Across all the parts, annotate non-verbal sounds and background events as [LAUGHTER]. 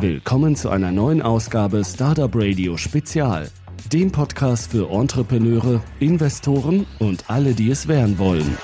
Willkommen zu einer neuen Ausgabe Startup Radio Spezial, dem Podcast für Entrepreneure, Investoren und alle, die es werden wollen.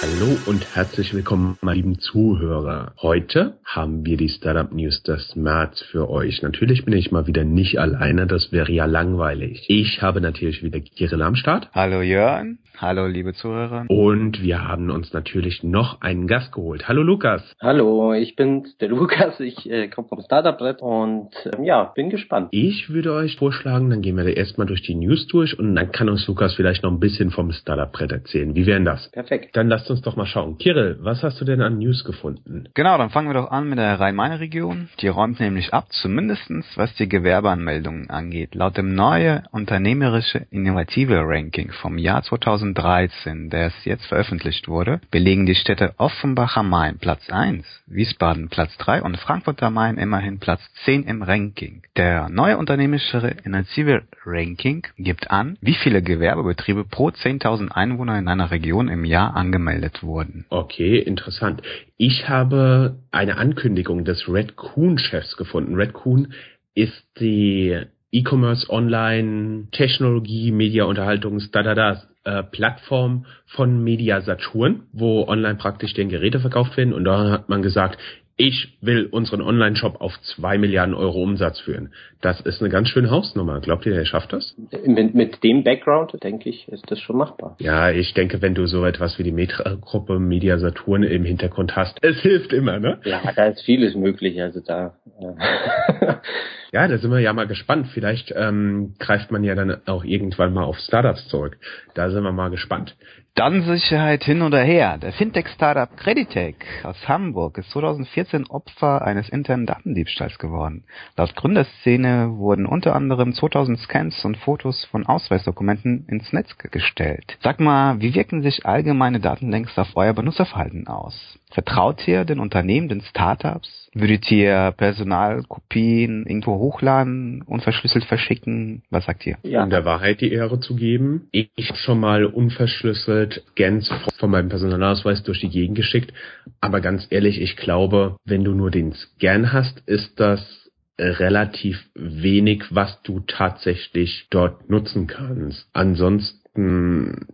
Hallo und herzlich willkommen, meine lieben Zuhörer. Heute haben wir die Startup News des März für euch. Natürlich bin ich mal wieder nicht alleine, das wäre ja langweilig. Ich habe natürlich wieder Kirill am Start. Hallo Jörn. Hallo liebe Zuhörer. Und wir haben uns natürlich noch einen Gast geholt. Hallo Lukas. Hallo, ich bin der Lukas. Ich äh, komme vom Startup-Brett und ähm, ja, bin gespannt. Ich würde euch vorschlagen, dann gehen wir da erstmal durch die News durch und dann kann uns Lukas vielleicht noch ein bisschen vom Startup-Brett erzählen. Wie wären das? Perfekt. Dann lasst uns doch mal schauen. Kirill, was hast du denn an News gefunden? Genau, dann fangen wir doch an mit der Rhein-Main-Region. Die räumt nämlich ab, zumindestens was die Gewerbeanmeldungen angeht. Laut dem neue unternehmerische innovative Ranking vom Jahr 2013 der es jetzt veröffentlicht wurde, belegen die Städte Offenbach am Main Platz 1, Wiesbaden Platz 3 und Frankfurt am Main immerhin Platz 10 im Ranking. Der neue unternehmerische Initiative Ranking gibt an, wie viele Gewerbebetriebe pro 10.000 Einwohner in einer Region im Jahr angemeldet wurden. Okay, interessant. Ich habe eine Ankündigung des Red Coon Chefs gefunden. Red Coon ist die E-Commerce, Online, Technologie, Media, Unterhaltungs, da, da, da, äh, Plattform von Media Saturn, wo online praktisch den Geräte verkauft werden. Und da hat man gesagt, ich will unseren Online-Shop auf zwei Milliarden Euro Umsatz führen. Das ist eine ganz schöne Hausnummer. Glaubt ihr, er schafft das? Mit, mit dem Background, denke ich, ist das schon machbar. Ja, ich denke, wenn du so etwas wie die Metra-Gruppe Media Saturn im Hintergrund hast, es hilft immer, ne? Ja, da ist vieles möglich. Also da. Äh. [LAUGHS] ja, da sind wir ja mal gespannt. Vielleicht ähm, greift man ja dann auch irgendwann mal auf Startups zurück. Da sind wir mal gespannt. Datensicherheit hin oder her. Der Fintech-Startup Creditec aus Hamburg ist 2014 Opfer eines internen Datendiebstahls geworden. Laut Gründerszene wurden unter anderem 2000 Scans und Fotos von Ausweisdokumenten ins Netz gestellt. Sag mal, wie wirken sich allgemeine Datenlinks auf euer Benutzerverhalten aus? Vertraut ihr den Unternehmen, den Startups? Würdet ihr Personalkopien irgendwo hochladen, unverschlüsselt verschicken? Was sagt ihr? Ja. Um der Wahrheit die Ehre zu geben. Ich habe schon mal unverschlüsselt Scans von meinem Personalausweis durch die Gegend geschickt. Aber ganz ehrlich, ich glaube, wenn du nur den Scan hast, ist das relativ wenig, was du tatsächlich dort nutzen kannst. Ansonsten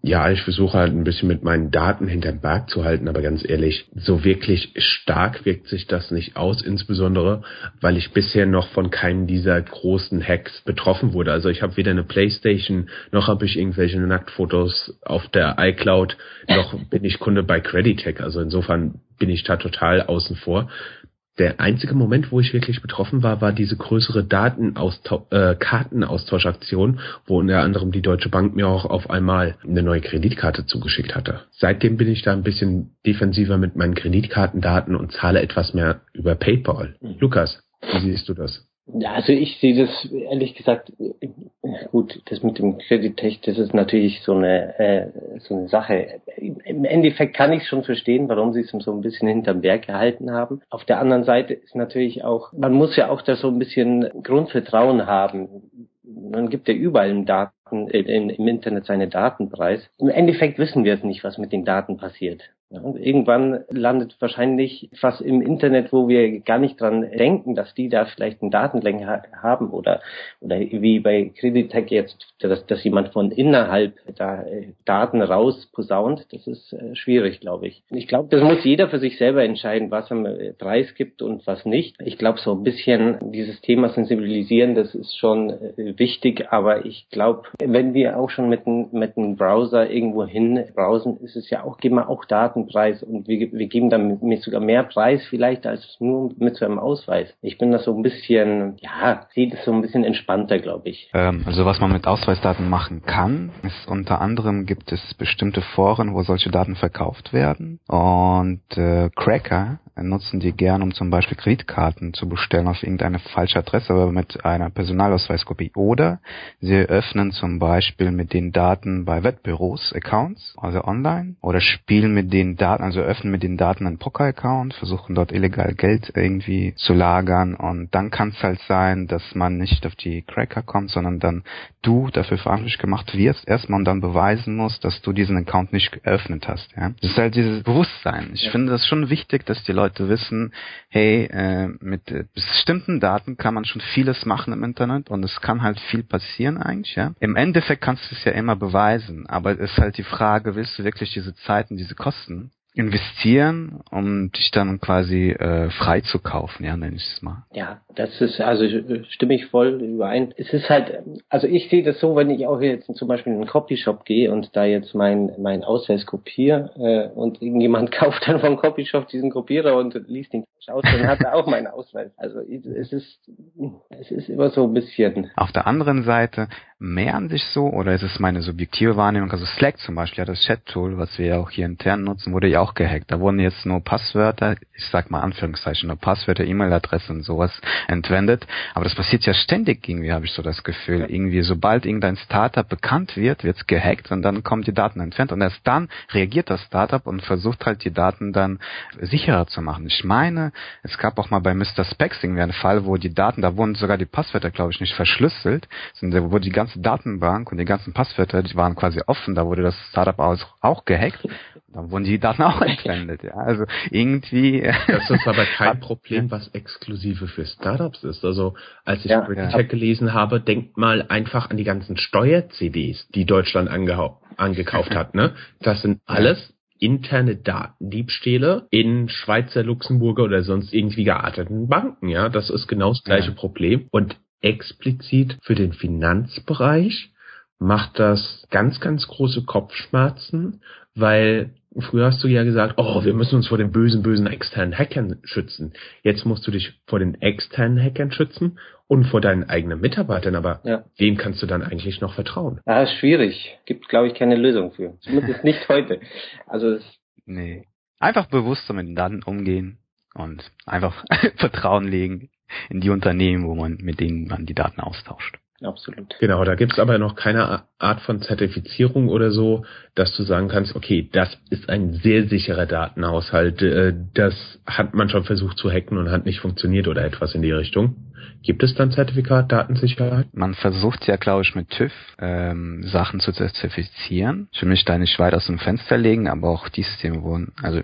ja, ich versuche halt ein bisschen mit meinen Daten hinterm Berg zu halten, aber ganz ehrlich, so wirklich stark wirkt sich das nicht aus, insbesondere, weil ich bisher noch von keinem dieser großen Hacks betroffen wurde. Also ich habe weder eine Playstation, noch habe ich irgendwelche Nacktfotos auf der iCloud, noch bin ich Kunde bei Creditec. Also insofern bin ich da total außen vor. Der einzige Moment, wo ich wirklich betroffen war, war diese größere Datenaustausch, äh, Kartenaustauschaktion, wo unter anderem die Deutsche Bank mir auch auf einmal eine neue Kreditkarte zugeschickt hatte. Seitdem bin ich da ein bisschen defensiver mit meinen Kreditkartendaten und zahle etwas mehr über PayPal. Mhm. Lukas, wie siehst du das? Also ich sehe das ehrlich gesagt gut. Das mit dem Credit-Tech, das ist natürlich so eine äh, so eine Sache. Im Endeffekt kann ich schon verstehen, warum sie es so ein bisschen hinterm Berg gehalten haben. Auf der anderen Seite ist natürlich auch, man muss ja auch da so ein bisschen Grundvertrauen haben. Man gibt ja überall im Daten, äh, im Internet seine Datenpreis. Im Endeffekt wissen wir es nicht, was mit den Daten passiert. Und irgendwann landet wahrscheinlich was im Internet, wo wir gar nicht dran denken, dass die da vielleicht einen Datenlänge haben oder oder wie bei Creditec jetzt, dass, dass jemand von innerhalb da äh, Daten rausposaunt. Das ist äh, schwierig, glaube ich. Ich glaube, das muss jeder für sich selber entscheiden, was er äh, Preis gibt und was nicht. Ich glaube, so ein bisschen dieses Thema sensibilisieren, das ist schon wichtig, aber ich glaube, wenn wir auch schon mit mit einem Browser irgendwo hin browsen, ist es ja auch, geben wir auch Daten Preis und wir, wir geben dann mit sogar mehr Preis vielleicht als nur mit so einem Ausweis. Ich bin da so ein bisschen, ja, sehe das so ein bisschen entspannter, glaube ich. Ähm, also was man mit Ausweisdaten machen kann, ist unter anderem gibt es bestimmte Foren, wo solche Daten verkauft werden und äh, Cracker nutzen die gern, um zum Beispiel Kreditkarten zu bestellen auf irgendeine falsche Adresse, aber mit einer Personalausweiskopie. Oder sie öffnen zum Beispiel mit den Daten bei Wettbüros Accounts, also online, oder spielen mit den Daten, also öffnen mit den Daten einen Poker-Account, versuchen dort illegal Geld irgendwie zu lagern und dann kann es halt sein, dass man nicht auf die Cracker kommt, sondern dann du dafür verantwortlich gemacht wirst, erstmal und dann beweisen musst, dass du diesen Account nicht geöffnet hast. Ja? Das ist halt dieses Bewusstsein. Ich ja. finde das schon wichtig, dass die Leute Leute wissen, hey, äh, mit bestimmten Daten kann man schon vieles machen im Internet und es kann halt viel passieren eigentlich, ja. Im Endeffekt kannst du es ja immer beweisen, aber es ist halt die Frage, willst du wirklich diese Zeiten, diese Kosten investieren, um dich dann quasi äh, frei zu kaufen, ja, nenne ich es mal. Ja, das ist, also stimme ich voll überein. Es ist halt, also ich sehe das so, wenn ich auch jetzt zum Beispiel in einen Copyshop gehe und da jetzt mein, mein Ausweis kopiere äh, und irgendjemand [LAUGHS] kauft dann vom Copyshop diesen Kopierer und liest den aus, dann hat er auch meinen Ausweis. Also es ist, es ist immer so ein bisschen. Auf der anderen Seite, mehren sich so oder ist es meine subjektive Wahrnehmung? Also Slack zum Beispiel, ja, das Chat-Tool, was wir ja auch hier intern nutzen, wurde ja auch gehackt. Da wurden jetzt nur Passwörter, ich sag mal Anführungszeichen, nur Passwörter, E-Mail-Adressen und sowas entwendet. Aber das passiert ja ständig irgendwie, habe ich so das Gefühl. Irgendwie, sobald irgendein Startup bekannt wird, wird's gehackt und dann kommen die Daten entfernt und erst dann reagiert das Startup und versucht halt die Daten dann sicherer zu machen. Ich meine, es gab auch mal bei Mr. Specs irgendwie einen Fall, wo die Daten, da wurden sogar die Passwörter, glaube ich, nicht verschlüsselt, sondern da wurde die ganze ganze Datenbank und die ganzen Passwörter, die waren quasi offen, da wurde das Startup auch, auch gehackt. Dann wurden die Daten auch entwendet, ja. Also irgendwie. Das ist aber kein [LAUGHS] Problem, was exklusive für Startups ist. Also als ich ja, ja. gelesen habe, denkt mal einfach an die ganzen Steuer-CDs, die Deutschland angekauft hat, ne? Das sind alles interne Datendiebstähle in Schweizer, Luxemburger oder sonst irgendwie gearteten Banken, ja. Das ist genau das gleiche ja. Problem. Und explizit für den Finanzbereich macht das ganz, ganz große Kopfschmerzen, weil früher hast du ja gesagt, oh, wir müssen uns vor den bösen, bösen externen Hackern schützen. Jetzt musst du dich vor den externen Hackern schützen und vor deinen eigenen Mitarbeitern. Aber ja. wem kannst du dann eigentlich noch vertrauen? Ja, ist schwierig. Gibt, glaube ich, keine Lösung für. Zumindest nicht heute. Also nee. Einfach bewusster mit den Daten umgehen und einfach [LAUGHS] Vertrauen legen in die Unternehmen, wo man, mit denen man die Daten austauscht. Absolut. Genau, da gibt's aber noch keine Art von Zertifizierung oder so, dass du sagen kannst, okay, das ist ein sehr sicherer Datenhaushalt, äh, das hat man schon versucht zu hacken und hat nicht funktioniert oder etwas in die Richtung. Gibt es dann Zertifikat Datensicherheit? Man versucht ja, glaube ich, mit TÜV ähm, Sachen zu zertifizieren. Ich will mich da nicht weit aus dem Fenster legen, aber auch die Systeme wurden, also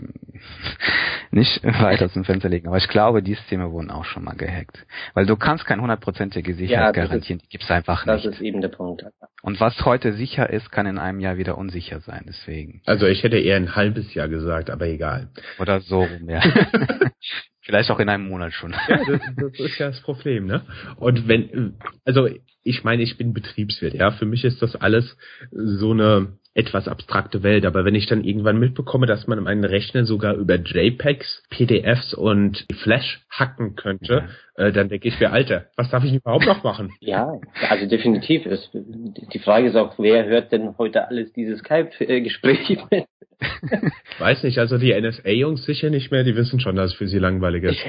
[LAUGHS] nicht weit aus dem Fenster legen, aber ich glaube, die Systeme wurden auch schon mal gehackt. Weil du kannst keine hundertprozentige Sicherheit ja, garantieren, die gibt's einfach das nicht. Das ist eben der Punkt. Und was heute sicher ist, kann in einem Jahr wieder unsicher sein, deswegen. Also ich hätte eher ein halbes Jahr gesagt, aber egal. Oder so rum, ja. [LAUGHS] [LAUGHS] Vielleicht auch in einem Monat schon. Ja, das, das ist ja das Problem, ne? Und wenn, also ich meine, ich bin Betriebswirt, ja. Für mich ist das alles so eine etwas abstrakte Welt. Aber wenn ich dann irgendwann mitbekomme, dass man meinen Rechner sogar über JPEGs, PDFs und Flash hacken könnte, ja. äh, dann denke ich mir, Alter, was darf ich überhaupt noch machen? Ja, also definitiv. Ist, die Frage ist auch, wer hört denn heute alles dieses Skype-Gespräch mit? [LAUGHS] Weiß nicht, also die NSA-Jungs sicher nicht mehr, die wissen schon, dass es für sie langweilig ist.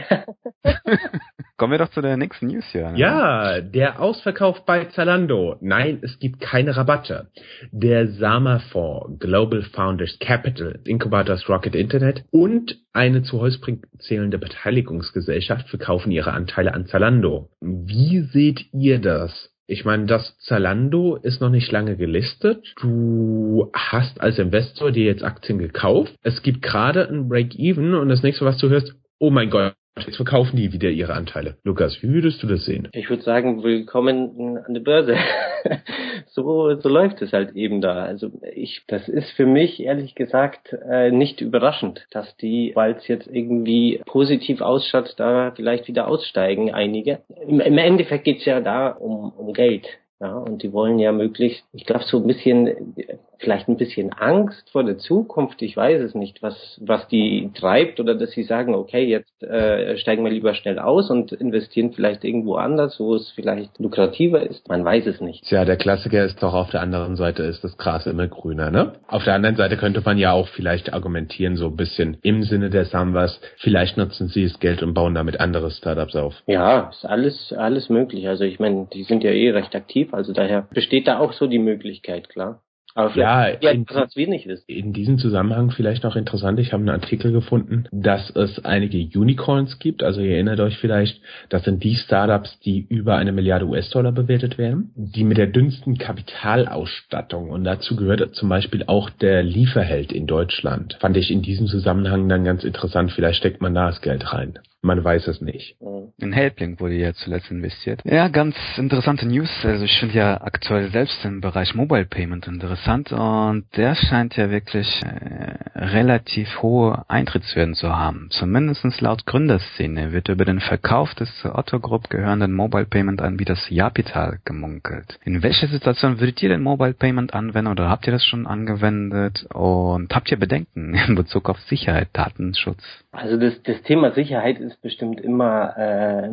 [LAUGHS] Kommen wir doch zu der nächsten News hier. Ne? Ja, der Ausverkauf bei Zalando. Nein, es gibt keine Rabatte. Der Sama-Fonds, Global Founders Capital, Incubators Rocket Internet und eine zu Holzbrink zählende Beteiligungsgesellschaft verkaufen ihre Anteile an Zalando. Wie seht ihr das? Ich meine, das Zalando ist noch nicht lange gelistet. Du hast als Investor dir jetzt Aktien gekauft. Es gibt gerade ein Break-Even und das nächste, was du hörst, oh mein Gott, Jetzt verkaufen die wieder ihre Anteile. Lukas, wie würdest du das sehen? Ich würde sagen, willkommen an der Börse. [LAUGHS] so, so läuft es halt eben da. Also ich, das ist für mich ehrlich gesagt äh, nicht überraschend, dass die, weil es jetzt irgendwie positiv ausschaut, da vielleicht wieder aussteigen, einige. Im, im Endeffekt geht's ja da um, um Geld. Ja, und die wollen ja möglichst, ich glaube, so ein bisschen, vielleicht ein bisschen Angst vor der Zukunft. Ich weiß es nicht, was, was die treibt oder dass sie sagen, okay, jetzt äh, steigen wir lieber schnell aus und investieren vielleicht irgendwo anders, wo es vielleicht lukrativer ist. Man weiß es nicht. Tja, der Klassiker ist doch auf der anderen Seite ist das Gras immer grüner, ne? Auf der anderen Seite könnte man ja auch vielleicht argumentieren, so ein bisschen im Sinne der Samwas, vielleicht nutzen sie das Geld und bauen damit andere Startups auf. Ja, ist alles, alles möglich. Also ich meine, die sind ja eh recht aktiv also daher besteht da auch so die Möglichkeit, klar. Aber ja, in, was wenig ist. In diesem Zusammenhang vielleicht noch interessant, ich habe einen Artikel gefunden, dass es einige Unicorns gibt. Also ihr erinnert euch vielleicht, das sind die Startups, die über eine Milliarde US-Dollar bewertet werden, die mit der dünnsten Kapitalausstattung und dazu gehört zum Beispiel auch der Lieferheld in Deutschland. Fand ich in diesem Zusammenhang dann ganz interessant. Vielleicht steckt man da das Geld rein. Man weiß es nicht. In Helpling wurde ja zuletzt investiert. Ja, ganz interessante News. Also ich finde ja aktuell selbst den Bereich Mobile Payment interessant und der scheint ja wirklich äh, relativ hohe Eintrittswürden zu haben. Zumindestens laut Gründerszene wird über den Verkauf des Otto Group gehörenden Mobile Payment Anbieters Japital gemunkelt. In welcher Situation würdet ihr den Mobile Payment anwenden oder habt ihr das schon angewendet und habt ihr Bedenken in Bezug auf Sicherheit, Datenschutz? Also das, das Thema Sicherheit ist bestimmt immer äh,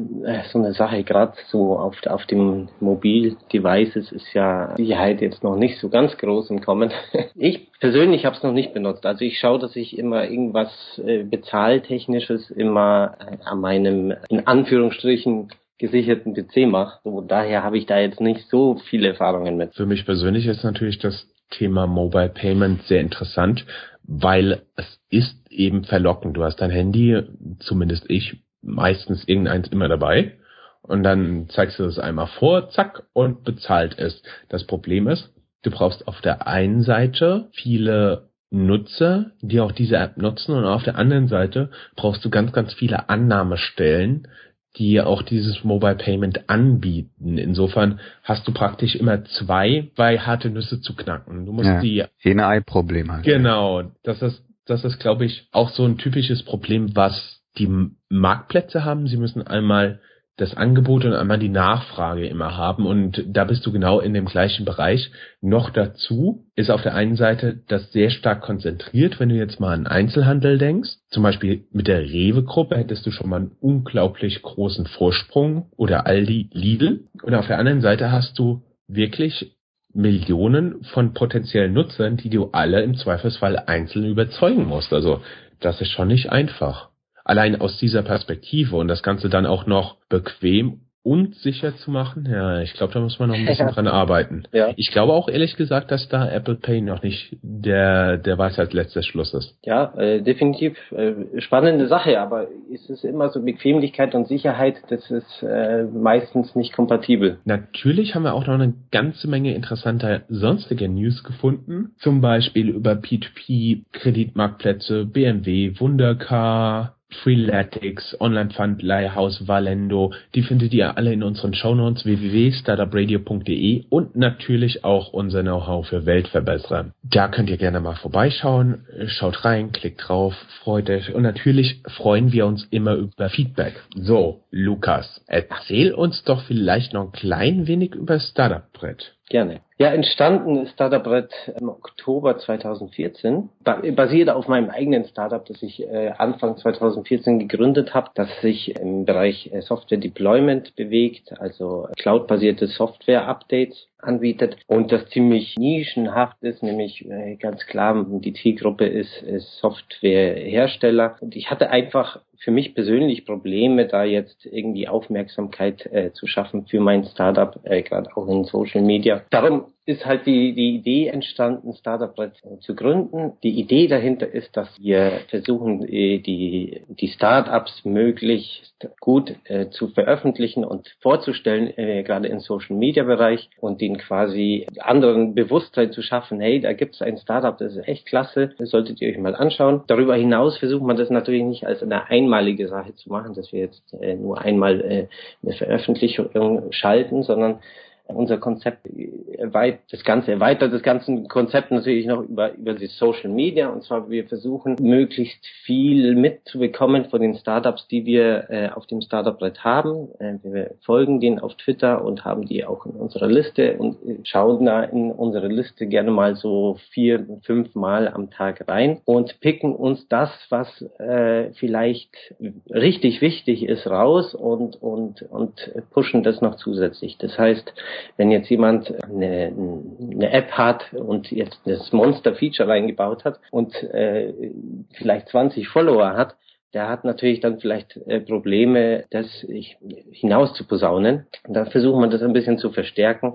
so eine Sache, gerade so auf, auf dem Mobildevices ist ja Sicherheit jetzt noch nicht so ganz groß im Kommen. [LAUGHS] ich persönlich habe es noch nicht benutzt. Also ich schaue, dass ich immer irgendwas äh, bezahltechnisches immer äh, an meinem, in Anführungsstrichen, gesicherten PC mache. So, daher habe ich da jetzt nicht so viele Erfahrungen mit. Für mich persönlich ist natürlich das Thema Mobile Payment sehr interessant, weil es ist eben verlockend. Du hast dein Handy, zumindest ich, meistens irgendeins immer dabei. Und dann zeigst du das einmal vor, zack, und bezahlt es. Das Problem ist, du brauchst auf der einen Seite viele Nutzer, die auch diese App nutzen, und auf der anderen Seite brauchst du ganz, ganz viele Annahmestellen, die auch dieses Mobile Payment anbieten. Insofern hast du praktisch immer zwei, zwei harte Nüsse zu knacken. Du musst ja, die Henne-Ei-Problem halt. Genau, das ist, das ist, glaube ich, auch so ein typisches Problem, was die Marktplätze haben. Sie müssen einmal das Angebot und einmal die Nachfrage immer haben. Und da bist du genau in dem gleichen Bereich. Noch dazu ist auf der einen Seite das sehr stark konzentriert, wenn du jetzt mal an Einzelhandel denkst. Zum Beispiel mit der Rewe-Gruppe hättest du schon mal einen unglaublich großen Vorsprung oder Aldi, Lidl. Und auf der anderen Seite hast du wirklich Millionen von potenziellen Nutzern, die du alle im Zweifelsfall einzeln überzeugen musst. Also das ist schon nicht einfach allein aus dieser Perspektive und das Ganze dann auch noch bequem und sicher zu machen, ja, ich glaube, da muss man noch ein bisschen dran arbeiten. Ja. Ich glaube auch ehrlich gesagt, dass da Apple Pay noch nicht der, der Weisheit letzter Schluss ist. Ja, äh, definitiv äh, spannende Sache, aber ist es immer so Bequemlichkeit und Sicherheit, das ist äh, meistens nicht kompatibel. Natürlich haben wir auch noch eine ganze Menge interessanter sonstiger News gefunden, zum Beispiel über P2P, Kreditmarktplätze, BMW, Wundercar, Freeletics, Online Fund, Leihhaus, Valendo, die findet ihr alle in unseren Shownotes www.startupradio.de und natürlich auch unser Know-how für Weltverbesserer. Da könnt ihr gerne mal vorbeischauen, schaut rein, klickt drauf, freut euch und natürlich freuen wir uns immer über Feedback. So, Lukas, erzähl uns doch vielleicht noch ein klein wenig über Startup Brett. Gerne. Ja, entstanden ist Startup Red im Oktober 2014, basiert auf meinem eigenen Startup, das ich äh, Anfang 2014 gegründet habe, das sich im Bereich äh, Software Deployment bewegt, also cloud-basierte Software-Updates anbietet und das ziemlich nischenhaft ist, nämlich äh, ganz klar, die Zielgruppe ist Softwarehersteller. Und ich hatte einfach für mich persönlich Probleme, da jetzt irgendwie Aufmerksamkeit äh, zu schaffen für mein Startup, äh, gerade auch in Social Media. Darum ist halt die, die Idee entstanden, Startup zu gründen. Die Idee dahinter ist, dass wir versuchen, äh, die, die Startups möglichst gut äh, zu veröffentlichen und vorzustellen, äh, gerade im Social Media Bereich und ihnen quasi anderen Bewusstsein zu schaffen, hey, da gibt es ein Startup, das ist echt klasse, das solltet ihr euch mal anschauen. Darüber hinaus versucht man das natürlich nicht als eine einmalige Sache zu machen, dass wir jetzt äh, nur einmal äh, eine Veröffentlichung schalten, sondern unser Konzept erweitert, das Ganze erweitert das ganze Konzept natürlich noch über, über die Social Media. Und zwar, wir versuchen möglichst viel mitzubekommen von den Startups, die wir äh, auf dem Startup-Brett haben. Äh, wir folgen denen auf Twitter und haben die auch in unserer Liste und schauen da in unsere Liste gerne mal so vier, fünf Mal am Tag rein und picken uns das, was äh, vielleicht richtig wichtig ist, raus und, und, und pushen das noch zusätzlich. Das heißt, wenn jetzt jemand eine, eine App hat und jetzt das Monster-Feature reingebaut hat und äh, vielleicht 20 Follower hat, der hat natürlich dann vielleicht äh, Probleme, das hinaus zu posaunen. Da versuchen wir das ein bisschen zu verstärken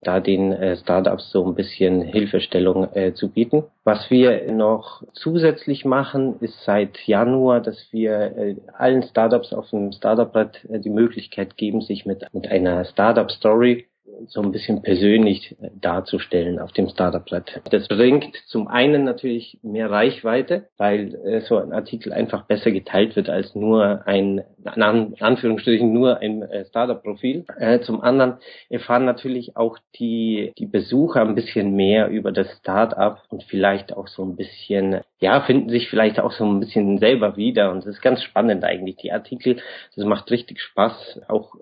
da den äh, Startups so ein bisschen Hilfestellung äh, zu bieten. Was wir noch zusätzlich machen, ist seit Januar, dass wir äh, allen Startups auf dem Startup-Brett äh, die Möglichkeit geben, sich mit, mit einer Startup-Story so ein bisschen persönlich äh, darzustellen auf dem Startup-Blatt. Das bringt zum einen natürlich mehr Reichweite, weil äh, so ein Artikel einfach besser geteilt wird als nur ein, in Anführungsstrichen nur ein äh, Startup-Profil. Zum anderen erfahren natürlich auch die, die Besucher ein bisschen mehr über das Startup und vielleicht auch so ein bisschen, ja, finden sich vielleicht auch so ein bisschen selber wieder und das ist ganz spannend eigentlich, die Artikel. Das macht richtig Spaß, auch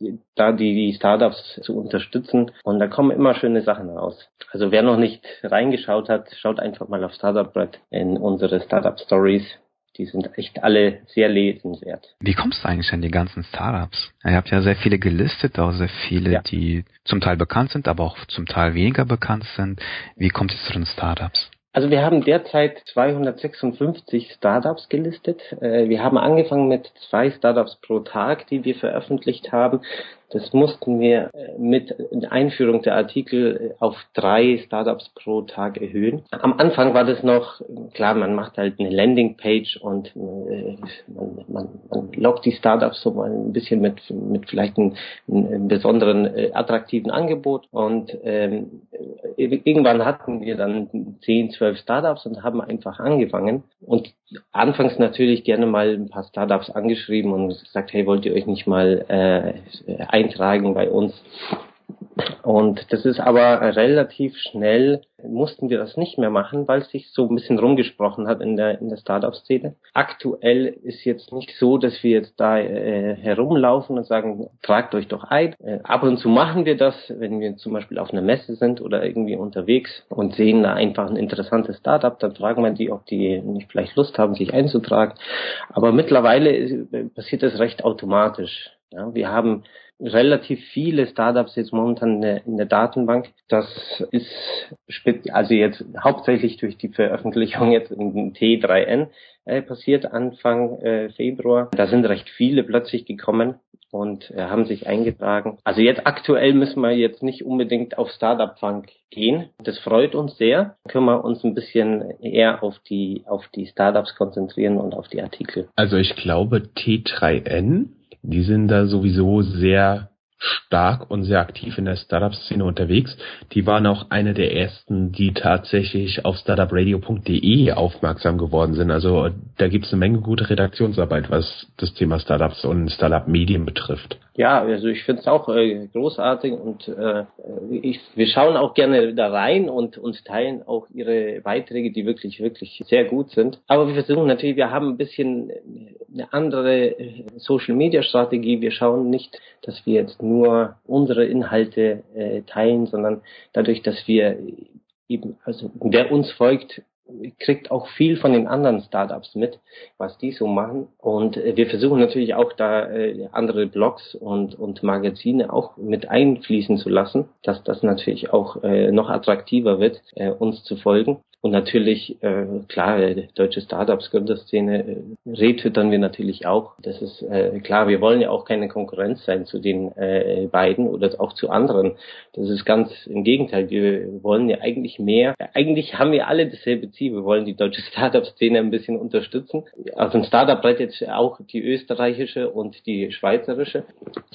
äh, da die, die Startups zu unterstützen. Und da kommen immer schöne Sachen raus. Also wer noch nicht reingeschaut hat, schaut einfach mal auf Startup Bread in unsere Startup Stories. Die sind echt alle sehr lesenswert. Wie kommst du eigentlich an die ganzen Startups? Ihr habt ja sehr viele gelistet, auch sehr viele, ja. die zum Teil bekannt sind, aber auch zum Teil weniger bekannt sind. Wie kommt es zu den Startups? Also wir haben derzeit 256 Startups gelistet. Äh, wir haben angefangen mit zwei Startups pro Tag, die wir veröffentlicht haben. Das mussten wir äh, mit Einführung der Artikel auf drei Startups pro Tag erhöhen. Am Anfang war das noch, klar, man macht halt eine Landingpage und äh, man, man, man lockt die Startups so mal ein bisschen mit, mit vielleicht einem, einem besonderen äh, attraktiven Angebot. Und ähm, irgendwann hatten wir dann 10, 12 Startups und haben einfach angefangen. Und anfangs natürlich gerne mal ein paar Startups angeschrieben und gesagt, hey, wollt ihr euch nicht mal äh, eintragen bei uns? Und das ist aber relativ schnell, mussten wir das nicht mehr machen, weil es sich so ein bisschen rumgesprochen hat in der, in der Startup-Szene. Aktuell ist jetzt nicht so, dass wir jetzt da äh, herumlaufen und sagen, tragt euch doch ein. Äh, ab und zu machen wir das, wenn wir zum Beispiel auf einer Messe sind oder irgendwie unterwegs und sehen da einfach ein interessantes Startup, dann fragen wir die, ob die nicht vielleicht Lust haben, sich einzutragen. Aber mittlerweile ist, passiert das recht automatisch. Ja, wir haben relativ viele Startups jetzt momentan in der, Datenbank. Das ist also jetzt hauptsächlich durch die Veröffentlichung jetzt in T3N äh, passiert Anfang äh, Februar. Da sind recht viele plötzlich gekommen und äh, haben sich eingetragen. Also jetzt aktuell müssen wir jetzt nicht unbedingt auf Startup Funk gehen. Das freut uns sehr. Können wir uns ein bisschen eher auf die auf die Startups konzentrieren und auf die Artikel. Also ich glaube T3N die sind da sowieso sehr stark und sehr aktiv in der Startup-Szene unterwegs. Die waren auch eine der ersten, die tatsächlich auf startupradio.de aufmerksam geworden sind. Also da gibt es eine Menge gute Redaktionsarbeit, was das Thema Startups und Startup-Medien betrifft. Ja, also ich finde es auch äh, großartig und äh, ich, wir schauen auch gerne da rein und, und teilen auch ihre Beiträge, die wirklich, wirklich sehr gut sind. Aber wir versuchen natürlich, wir haben ein bisschen eine andere äh, Social-Media-Strategie. Wir schauen nicht, dass wir jetzt nur unsere Inhalte äh, teilen, sondern dadurch, dass wir eben, also wer uns folgt, kriegt auch viel von den anderen Startups mit, was die so machen. Und äh, wir versuchen natürlich auch da äh, andere Blogs und, und Magazine auch mit einfließen zu lassen, dass das natürlich auch äh, noch attraktiver wird, äh, uns zu folgen. Und natürlich, äh, klar, äh, deutsche Startups, Gründerszene, äh, retwittern wir natürlich auch. Das ist äh, klar, wir wollen ja auch keine Konkurrenz sein zu den äh, beiden oder auch zu anderen. Das ist ganz im Gegenteil. Wir wollen ja eigentlich mehr. Eigentlich haben wir alle dasselbe Ziel. Wir wollen die deutsche [LAUGHS] Startup-Szene ein bisschen unterstützen. Aus dem Startup bleibt jetzt auch die österreichische und die schweizerische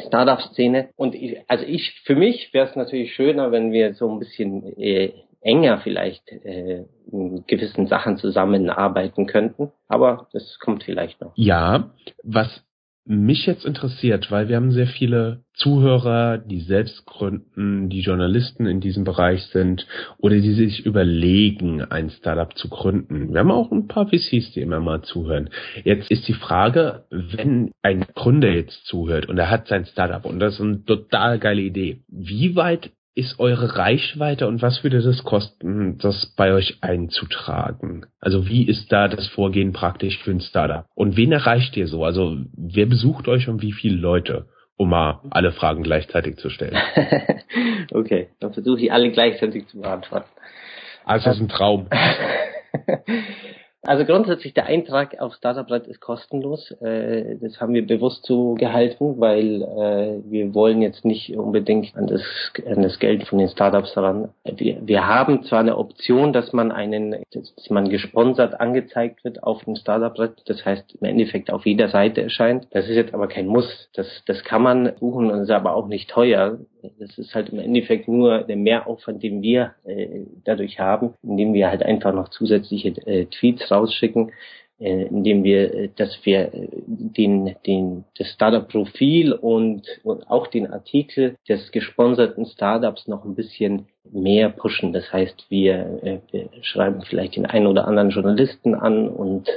Startup-Szene. Und ich, also ich, für mich wäre es natürlich schöner, wenn wir so ein bisschen äh, enger vielleicht äh, in gewissen Sachen zusammenarbeiten könnten. Aber das kommt vielleicht noch. Ja, was mich jetzt interessiert, weil wir haben sehr viele Zuhörer, die selbst gründen, die Journalisten in diesem Bereich sind oder die sich überlegen, ein Startup zu gründen. Wir haben auch ein paar VCs, die immer mal zuhören. Jetzt ist die Frage, wenn ein Gründer jetzt zuhört und er hat sein Startup und das ist eine total geile Idee, wie weit ist eure Reichweite und was würde das kosten, das bei euch einzutragen? Also wie ist da das Vorgehen praktisch für ein Startup? Und wen erreicht ihr so? Also wer besucht euch und wie viele Leute? Um mal alle Fragen gleichzeitig zu stellen. [LAUGHS] okay, dann versuche ich alle gleichzeitig zu beantworten. Also das ist ein Traum. [LAUGHS] Also grundsätzlich der Eintrag auf Startup-Blatt ist kostenlos. Äh, das haben wir bewusst so gehalten, weil äh, wir wollen jetzt nicht unbedingt an das, an das Geld von den Startups ran. Wir, wir haben zwar eine Option, dass man einen, dass man gesponsert angezeigt wird auf dem Startup-Blatt. Das heißt im Endeffekt auf jeder Seite erscheint. Das ist jetzt aber kein Muss. Das, das kann man buchen und ist aber auch nicht teuer. Das ist halt im Endeffekt nur der Mehraufwand, den wir äh, dadurch haben, indem wir halt einfach noch zusätzliche äh, Tweets rausschicken, äh, indem wir, äh, dass wir äh, den, den, das Startup-Profil und, und auch den Artikel des gesponserten Startups noch ein bisschen mehr pushen. Das heißt, wir, äh, wir schreiben vielleicht den einen oder anderen Journalisten an und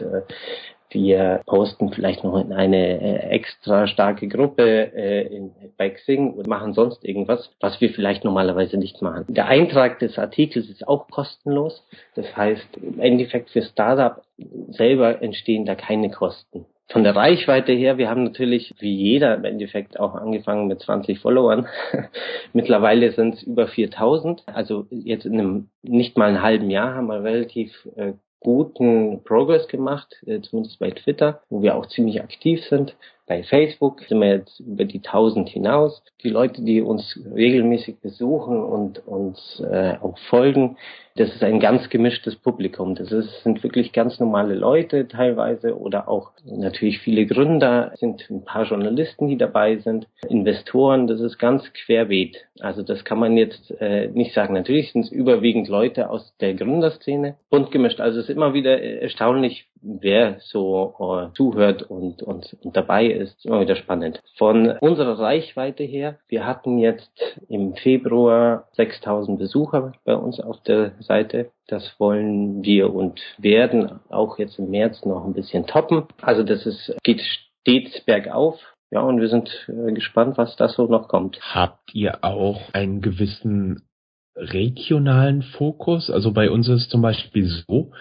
wir posten vielleicht noch in eine äh, extra starke Gruppe äh, in, bei Xing und machen sonst irgendwas, was wir vielleicht normalerweise nicht machen. Der Eintrag des Artikels ist auch kostenlos. Das heißt, im Endeffekt für Startup selber entstehen da keine Kosten. Von der Reichweite her, wir haben natürlich wie jeder im Endeffekt auch angefangen mit 20 Followern. [LAUGHS] Mittlerweile sind es über 4000. Also jetzt in einem nicht mal einen halben Jahr haben wir relativ äh, guten Progress gemacht, äh, zumindest bei Twitter, wo wir auch ziemlich aktiv sind. Bei Facebook sind wir jetzt über die 1000 hinaus. Die Leute, die uns regelmäßig besuchen und uns äh, auch folgen, das ist ein ganz gemischtes Publikum. Das ist, sind wirklich ganz normale Leute teilweise oder auch natürlich viele Gründer, sind ein paar Journalisten, die dabei sind, Investoren, das ist ganz querbeet. Also das kann man jetzt äh, nicht sagen. Natürlich sind es überwiegend Leute aus der Gründerszene, bunt gemischt. Also es ist immer wieder erstaunlich, wer so äh, zuhört und, und, und dabei ist. Immer wieder spannend. Von unserer Reichweite her, wir hatten jetzt im Februar 6000 Besucher bei uns auf der Seite. Das wollen wir und werden auch jetzt im März noch ein bisschen toppen. Also das ist, geht stets bergauf. Ja, und wir sind äh, gespannt, was da so noch kommt. Habt ihr auch einen gewissen regionalen Fokus? Also bei uns ist zum Beispiel so,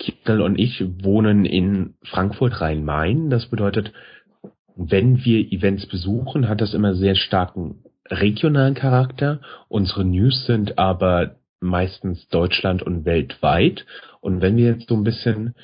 Kittel und ich wohnen in Frankfurt Rhein-Main. Das bedeutet, wenn wir Events besuchen, hat das immer sehr starken regionalen Charakter. Unsere News sind aber meistens Deutschland und weltweit. Und wenn wir jetzt so ein bisschen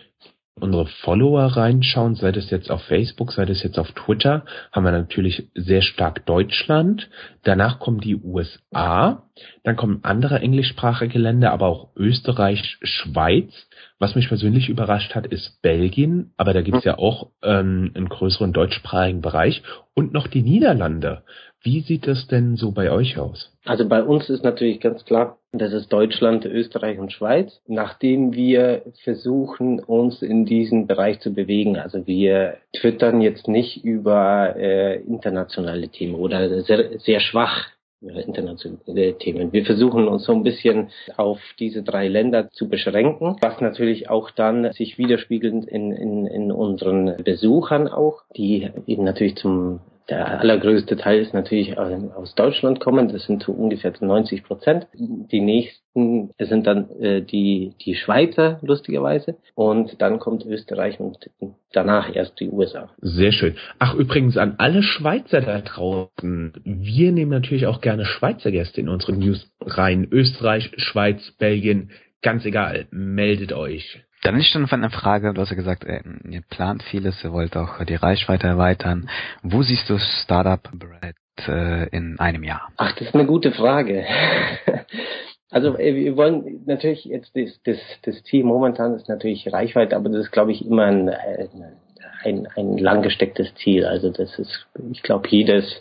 unsere Follower reinschauen, sei das jetzt auf Facebook, sei das jetzt auf Twitter, haben wir natürlich sehr stark Deutschland. Danach kommen die USA, dann kommen andere englischsprachige Länder, aber auch Österreich, Schweiz. Was mich persönlich überrascht hat, ist Belgien, aber da gibt es ja auch ähm, einen größeren deutschsprachigen Bereich und noch die Niederlande. Wie sieht das denn so bei euch aus? Also bei uns ist natürlich ganz klar, das ist Deutschland, Österreich und Schweiz. Nachdem wir versuchen, uns in diesen Bereich zu bewegen, also wir twittern jetzt nicht über äh, internationale Themen oder sehr, sehr schwach internationale Themen. Wir versuchen uns so ein bisschen auf diese drei Länder zu beschränken, was natürlich auch dann sich widerspiegelt in, in, in unseren Besuchern auch, die eben natürlich zum der allergrößte Teil ist natürlich aus Deutschland kommen, das sind so ungefähr 90 Prozent. Die nächsten sind dann äh, die, die Schweizer, lustigerweise. Und dann kommt Österreich und danach erst die USA. Sehr schön. Ach, übrigens an alle Schweizer da draußen. Wir nehmen natürlich auch gerne Schweizer Gäste in unsere News rein. Österreich, Schweiz, Belgien, ganz egal. Meldet euch. Dann ist schon eine Frage, du hast ja gesagt, äh, ihr plant vieles, ihr wollt auch die Reichweite erweitern. Wo siehst du Startup Bread äh, in einem Jahr? Ach, das ist eine gute Frage. [LAUGHS] Also äh, wir wollen natürlich jetzt das, das, das Ziel momentan ist natürlich Reichweite, aber das ist glaube ich immer ein, ein, ein lang gestecktes Ziel. Also das ist, ich glaube, jedes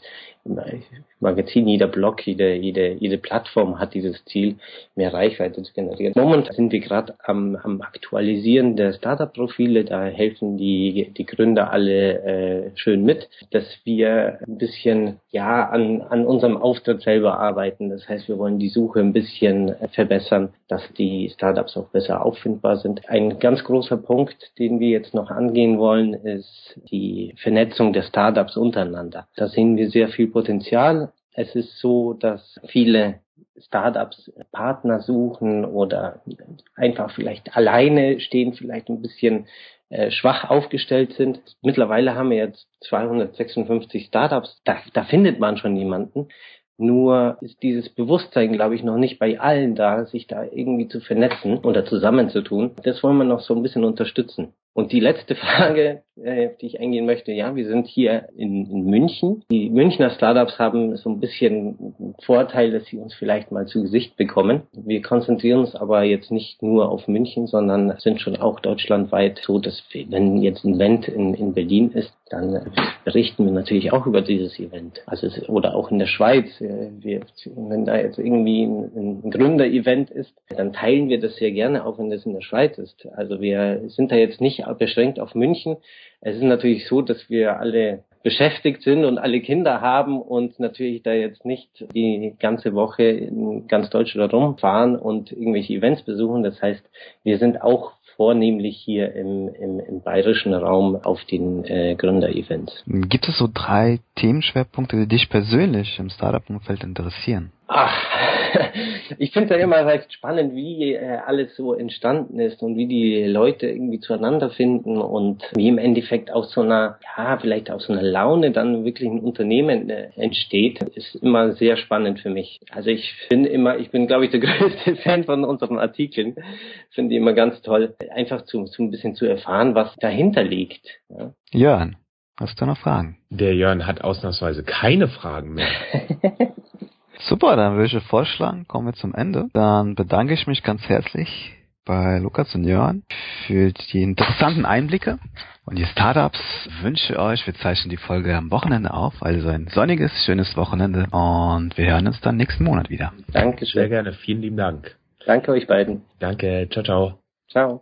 Magazin, jeder Blog, jede, jede, jede Plattform hat dieses Ziel, mehr Reichweite zu generieren. Momentan sind wir gerade am, am Aktualisieren der Startup-Profile, da helfen die, die Gründer alle äh, schön mit, dass wir ein bisschen ja an, an unserem Auftritt selber arbeiten. Das heißt, wir wollen die Suche ein bisschen verbessern, dass die Startups auch besser auffindbar sind. Ein ganz großer Punkt, den wir jetzt noch angehen wollen, ist die Vernetzung der Startups untereinander. Da sehen wir sehr viel Potenzial. Es ist so, dass viele Startups Partner suchen oder einfach vielleicht alleine stehen, vielleicht ein bisschen äh, schwach aufgestellt sind. Mittlerweile haben wir jetzt 256 Startups. Da, da findet man schon jemanden. Nur ist dieses Bewusstsein, glaube ich, noch nicht bei allen da, sich da irgendwie zu vernetzen oder zusammenzutun. Das wollen wir noch so ein bisschen unterstützen. Und die letzte [LAUGHS] Frage, äh, auf die ich eingehen möchte, ja, wir sind hier in, in München. Die Münchner Startups haben so ein bisschen Vorteil, dass sie uns vielleicht mal zu Gesicht bekommen. Wir konzentrieren uns aber jetzt nicht nur auf München, sondern sind schon auch deutschlandweit so, dass wir, wenn jetzt ein Event in, in Berlin ist, dann berichten wir natürlich auch über dieses Event. Also oder auch in der Schweiz. Äh, wir, wenn da jetzt irgendwie ein, ein Gründer-Event ist, dann teilen wir das sehr gerne, auch wenn das in der Schweiz ist. Also wir sind da jetzt nicht beschränkt auf München. Es ist natürlich so, dass wir alle beschäftigt sind und alle Kinder haben und natürlich da jetzt nicht die ganze Woche in ganz Deutschland rumfahren und irgendwelche Events besuchen. Das heißt, wir sind auch vornehmlich hier im, im, im bayerischen Raum auf den äh, Gründer-Events. Gibt es so drei Themenschwerpunkte, die dich persönlich im Startup-Umfeld interessieren? Ach, [LAUGHS] ich finde es ja immer recht spannend, wie äh, alles so entstanden ist und wie die Leute irgendwie zueinander finden und wie im Endeffekt aus so einer, ja, vielleicht aus so einer Laune dann wirklich ein Unternehmen äh, entsteht, ist immer sehr spannend für mich. Also ich bin immer, ich bin glaube ich der [LAUGHS] größte Fan von unseren Artikeln, finde die immer ganz toll, einfach zu, zu ein bisschen zu erfahren, was dahinter liegt. Ja. Jörn, hast du noch Fragen? Der Jörn hat ausnahmsweise keine Fragen mehr. [LAUGHS] Super, dann würde ich vorschlagen, kommen wir zum Ende. Dann bedanke ich mich ganz herzlich bei Lukas und Jörn für die interessanten Einblicke und die Startups. wünsche euch, wir zeichnen die Folge am Wochenende auf, also ein sonniges, schönes Wochenende und wir hören uns dann nächsten Monat wieder. Dankeschön. Sehr gerne, vielen lieben Dank. Danke euch beiden. Danke, ciao, ciao. Ciao.